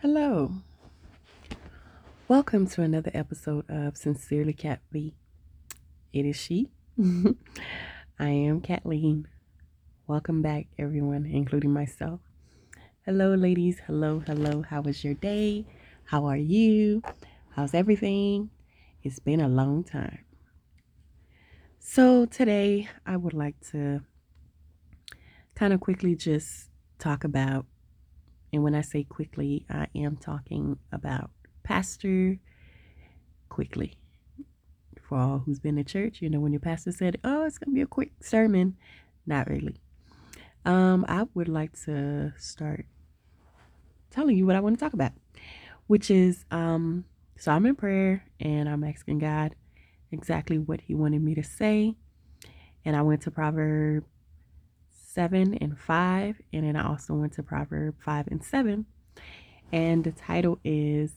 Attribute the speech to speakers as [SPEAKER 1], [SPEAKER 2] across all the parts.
[SPEAKER 1] Hello. Welcome to another episode of Sincerely Cat V. It is she. I am Kathleen. Welcome back, everyone, including myself. Hello, ladies. Hello, hello. How was your day? How are you? How's everything? It's been a long time. So, today I would like to kind of quickly just talk about and when I say quickly, I am talking about pastor quickly. For all who's been to church, you know, when your pastor said, Oh, it's going to be a quick sermon, not really. Um, I would like to start telling you what I want to talk about, which is um, so I'm in prayer and I'm asking God exactly what He wanted me to say. And I went to Proverbs 7 and 5. And then I also went to Proverb 5 and 7. And the title is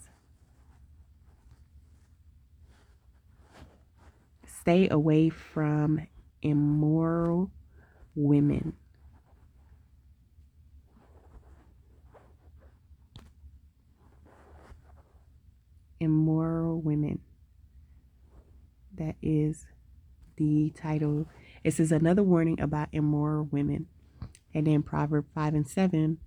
[SPEAKER 1] Stay Away from Immoral Women. Immoral Women. That is the title it says another warning about immoral women. And then Proverb 5 and 7.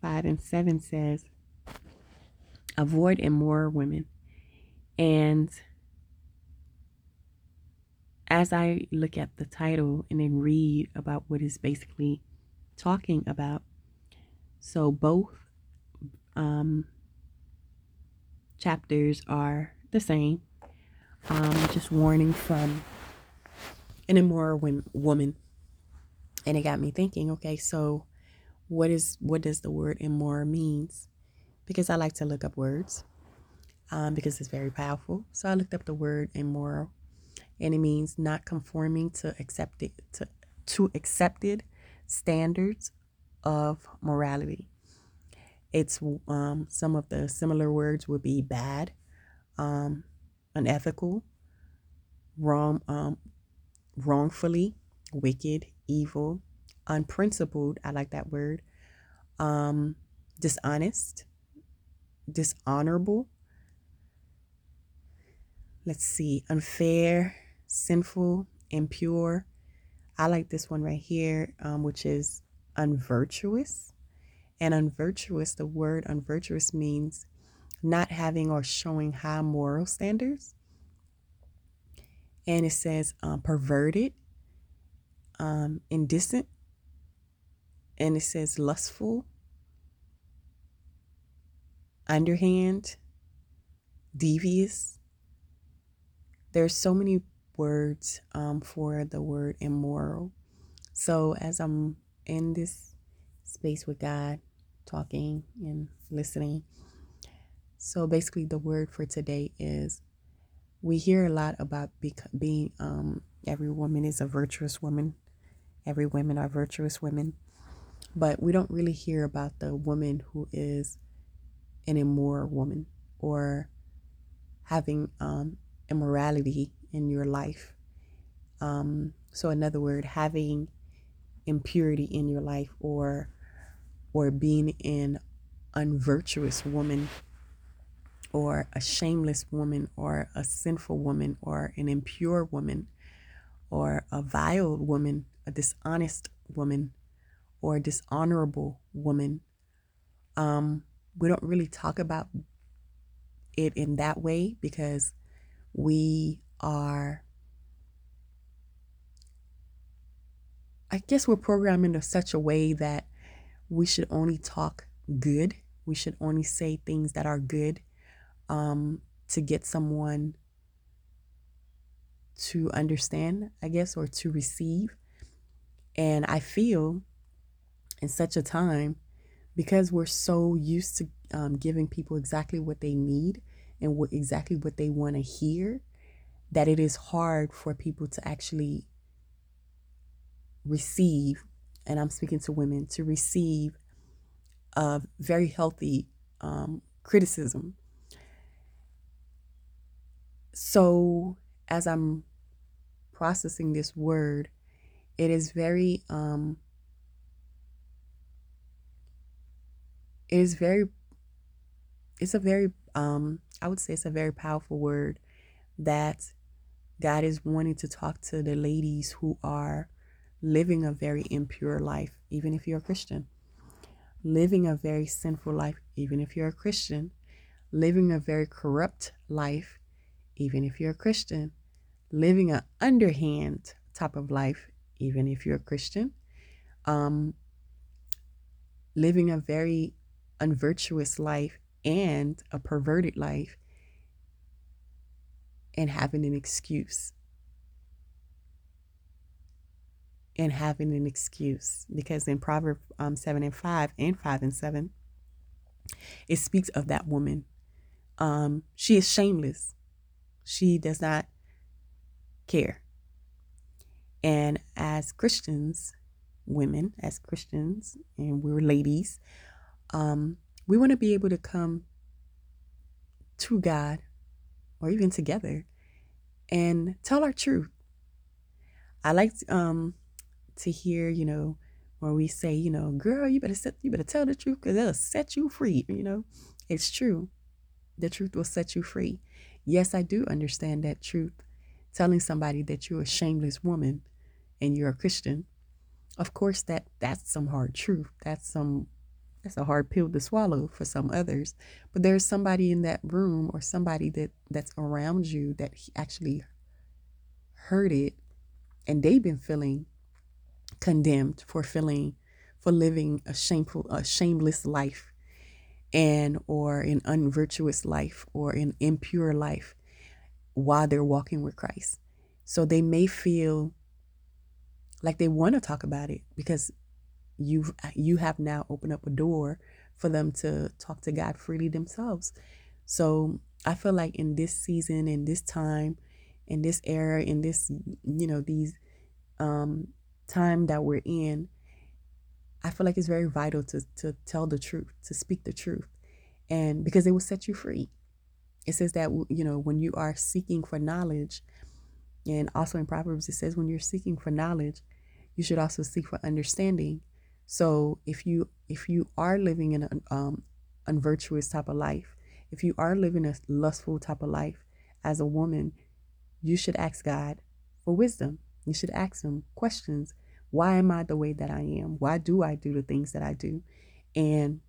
[SPEAKER 1] 5 and 7 says, avoid immoral women. And as I look at the title and then read about what is basically talking about, so both um, chapters are the same um, just warning from an immoral woman. And it got me thinking, okay, so what is what does the word immoral means? Because I like to look up words um, because it's very powerful. So I looked up the word immoral, and it means not conforming to accepted to to accepted standards of morality. It's um, some of the similar words would be bad, um, unethical, wrong, um, wrongfully, wicked, evil, unprincipled. I like that word. Um, dishonest, dishonorable. Let's see, unfair, sinful, impure. I like this one right here, um, which is unvirtuous. And unvirtuous, the word unvirtuous means not having or showing high moral standards. And it says um, perverted, um, indecent, and it says lustful, underhand, devious. There's so many words um, for the word immoral. So as I'm in this space with God, talking and listening, so basically, the word for today is we hear a lot about being, um, every woman is a virtuous woman, every women are virtuous women, but we don't really hear about the woman who is an immoral woman or having um, immorality in your life. Um, so, another word, having impurity in your life or or being an unvirtuous woman or a shameless woman or a sinful woman or an impure woman or a vile woman, a dishonest woman or a dishonorable woman. Um, we don't really talk about it in that way because we are, I guess we're programmed in such a way that we should only talk good. We should only say things that are good um, to get someone to understand, I guess, or to receive. And I feel in such a time, because we're so used to um, giving people exactly what they need and what exactly what they want to hear, that it is hard for people to actually receive, and I'm speaking to women, to receive a very healthy um, criticism so as I'm processing this word, it is very um it is very it's a very um I would say it's a very powerful word that God is wanting to talk to the ladies who are living a very impure life, even if you're a Christian, living a very sinful life, even if you're a Christian, living a very corrupt life, even if you're a Christian, living an underhand type of life, even if you're a Christian, um, living a very unvirtuous life and a perverted life, and having an excuse. And having an excuse. Because in Proverbs um, 7 and 5 and 5 and 7, it speaks of that woman. Um, she is shameless. She does not care. And as Christians, women, as Christians, and we're ladies, um, we want to be able to come to God or even together and tell our truth. I like um, to hear, you know, when we say, you know, girl, you better set, you better tell the truth because it'll set you free. You know, it's true. The truth will set you free. Yes, I do understand that truth. Telling somebody that you're a shameless woman and you're a Christian, of course, that that's some hard truth. That's some that's a hard pill to swallow for some others. But there's somebody in that room or somebody that that's around you that actually heard it and they've been feeling condemned for feeling for living a shameful a shameless life and or an unvirtuous life or an impure life while they're walking with Christ. So they may feel like they want to talk about it because you you have now opened up a door for them to talk to God freely themselves. So I feel like in this season, in this time, in this era, in this you know these um, time that we're in, I feel like it's very vital to to tell the truth, to speak the truth, and because it will set you free. It says that you know when you are seeking for knowledge, and also in Proverbs it says when you're seeking for knowledge, you should also seek for understanding. So if you if you are living in an um, unvirtuous type of life, if you are living a lustful type of life as a woman, you should ask God for wisdom. You should ask Him questions. Why am I the way that I am? Why do I do the things that I do? And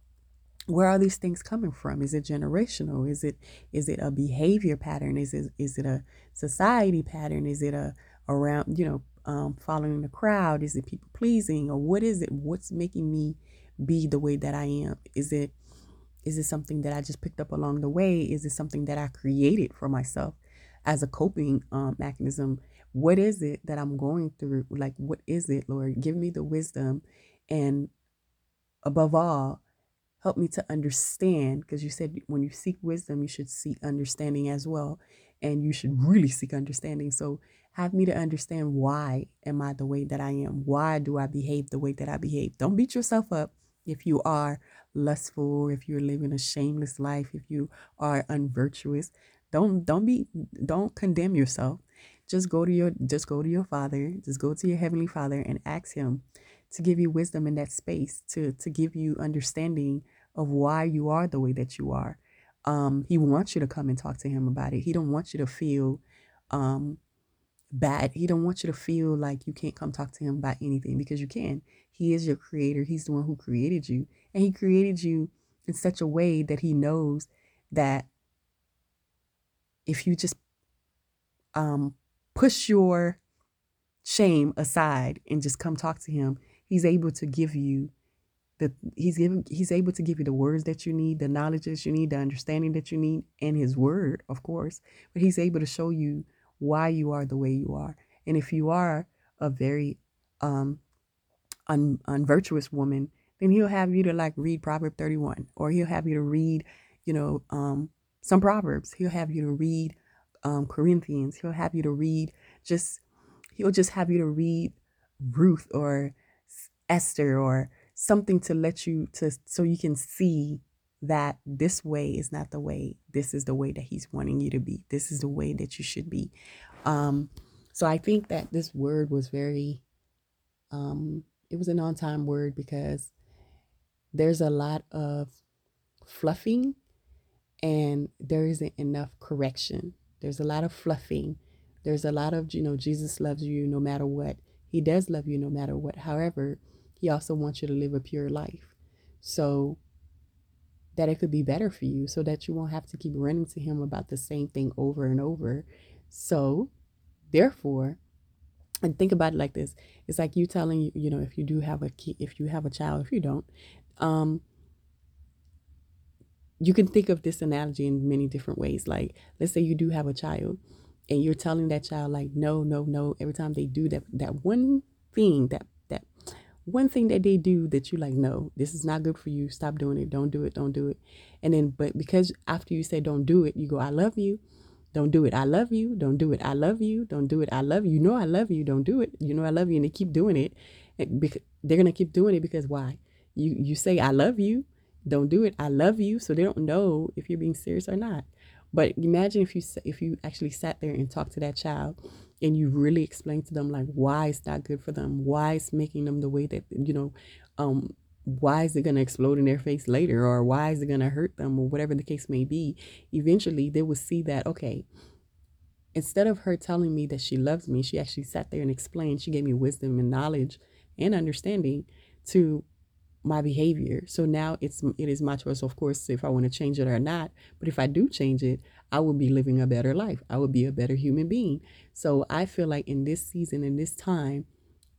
[SPEAKER 1] where are these things coming from? Is it generational? Is it is it a behavior pattern? Is it is it a society pattern? Is it a around you know um, following the crowd? Is it people pleasing, or what is it? What's making me be the way that I am? Is it is it something that I just picked up along the way? Is it something that I created for myself as a coping um, mechanism? What is it that I'm going through? Like, what is it, Lord? Give me the wisdom, and above all, help me to understand. Because you said when you seek wisdom, you should seek understanding as well, and you should really seek understanding. So have me to understand why am I the way that I am? Why do I behave the way that I behave? Don't beat yourself up if you are lustful, if you're living a shameless life, if you are unvirtuous. Don't don't be don't condemn yourself. Just go to your just go to your father, just go to your heavenly father and ask him to give you wisdom in that space, to to give you understanding of why you are the way that you are. Um, he wants you to come and talk to him about it. He don't want you to feel um, bad. He don't want you to feel like you can't come talk to him about anything because you can. He is your creator. He's the one who created you. And he created you in such a way that he knows that if you just um, push your shame aside and just come talk to him, he's able to give you the he's giving he's able to give you the words that you need, the knowledge that you need, the understanding that you need, and his word, of course. But he's able to show you why you are the way you are. And if you are a very um, un- unvirtuous woman, then he'll have you to like read Proverb 31, or he'll have you to read, you know, um, some Proverbs. He'll have you to read um, Corinthians. He'll have you to read just, he'll just have you to read Ruth or Esther or something to let you to so you can see that this way is not the way. This is the way that He's wanting you to be. This is the way that you should be. Um, so I think that this word was very, um, it was an on time word because there's a lot of fluffing and there isn't enough correction. There's a lot of fluffing. There's a lot of, you know, Jesus loves you no matter what. He does love you no matter what. However, he also wants you to live a pure life. So that it could be better for you so that you won't have to keep running to him about the same thing over and over. So, therefore, and think about it like this it's like you telling you you know if you do have a key if you have a child if you don't um you can think of this analogy in many different ways. Like let's say you do have a child and you're telling that child like no no no every time they do that that one thing that that one thing that they do that you like no this is not good for you. Stop doing it. Don't do it. Don't do it. And then but because after you say don't do it you go i love you. Don't do it. I love you. Don't do it. I love you. Don't do it. I love you. You know i love you. Don't do it. You know i love you. And they keep doing it. And because they're gonna keep doing it because why? You you say i love you don't do it i love you so they don't know if you're being serious or not but imagine if you if you actually sat there and talked to that child and you really explained to them like why it's not good for them, why it's making them the way that you know, um, why is it to explode in their face later, or why is it to hurt them, or whatever the case may be. Eventually, they will see that okay. Instead of her telling me that she loves me, she actually sat there and explained. She gave me wisdom and knowledge and understanding to my behavior. So now it's it is my choice, of course, if I want to change it or not. But if I do change it, I will be living a better life. I will be a better human being. So I feel like in this season, in this time,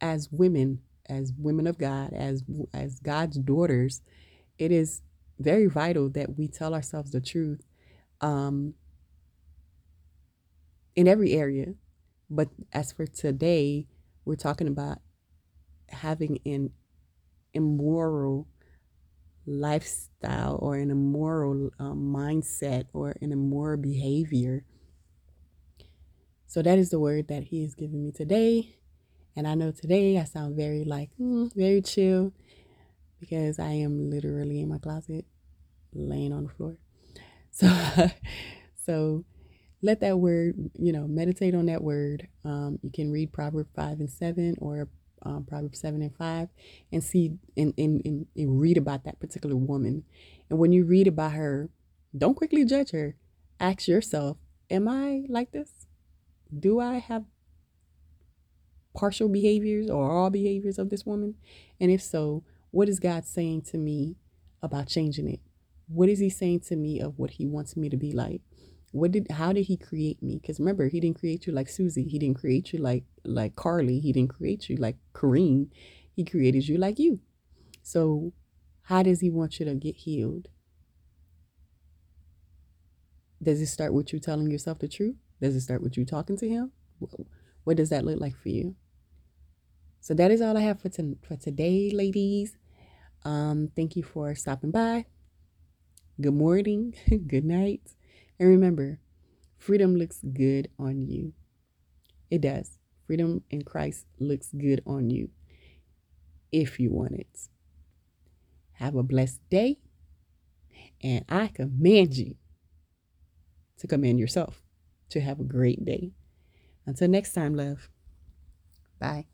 [SPEAKER 1] as women, as women of God, as as God's daughters, it is very vital that we tell ourselves the truth um, in every area. But as for today, we're talking about having an immoral lifestyle or an immoral um, mindset or an immoral behavior. So that is the word that he is giving me today. And I know today I sound very like, mm, very chill because I am literally in my closet laying on the floor. So, so let that word, you know, meditate on that word. Um, you can read Proverbs 5 and 7 or um, Proverbs 7 and 5 and see and, and, and, and read about that particular woman. And when you read about her, don't quickly judge her. Ask yourself, am I like this? Do I have partial behaviors or all behaviors of this woman? And if so, what is God saying to me about changing it? What is He saying to me of what He wants me to be like? What did how did he create me? Because remember he didn't create you like susie. He didn't create you like like carly. He didn't create you like kareem. He created you like you. So how does he want you to get healed? Does it start with you telling yourself the truth? Does it start with you talking to him? What does that look like for you? So that is all i have for, to, for today ladies. Um thank you for stopping by. Good morning. Good night and remember, freedom looks good on you. It does. Freedom in Christ looks good on you if you want it. Have a blessed day. And I command you to command yourself to have a great day. Until next time, love. Bye.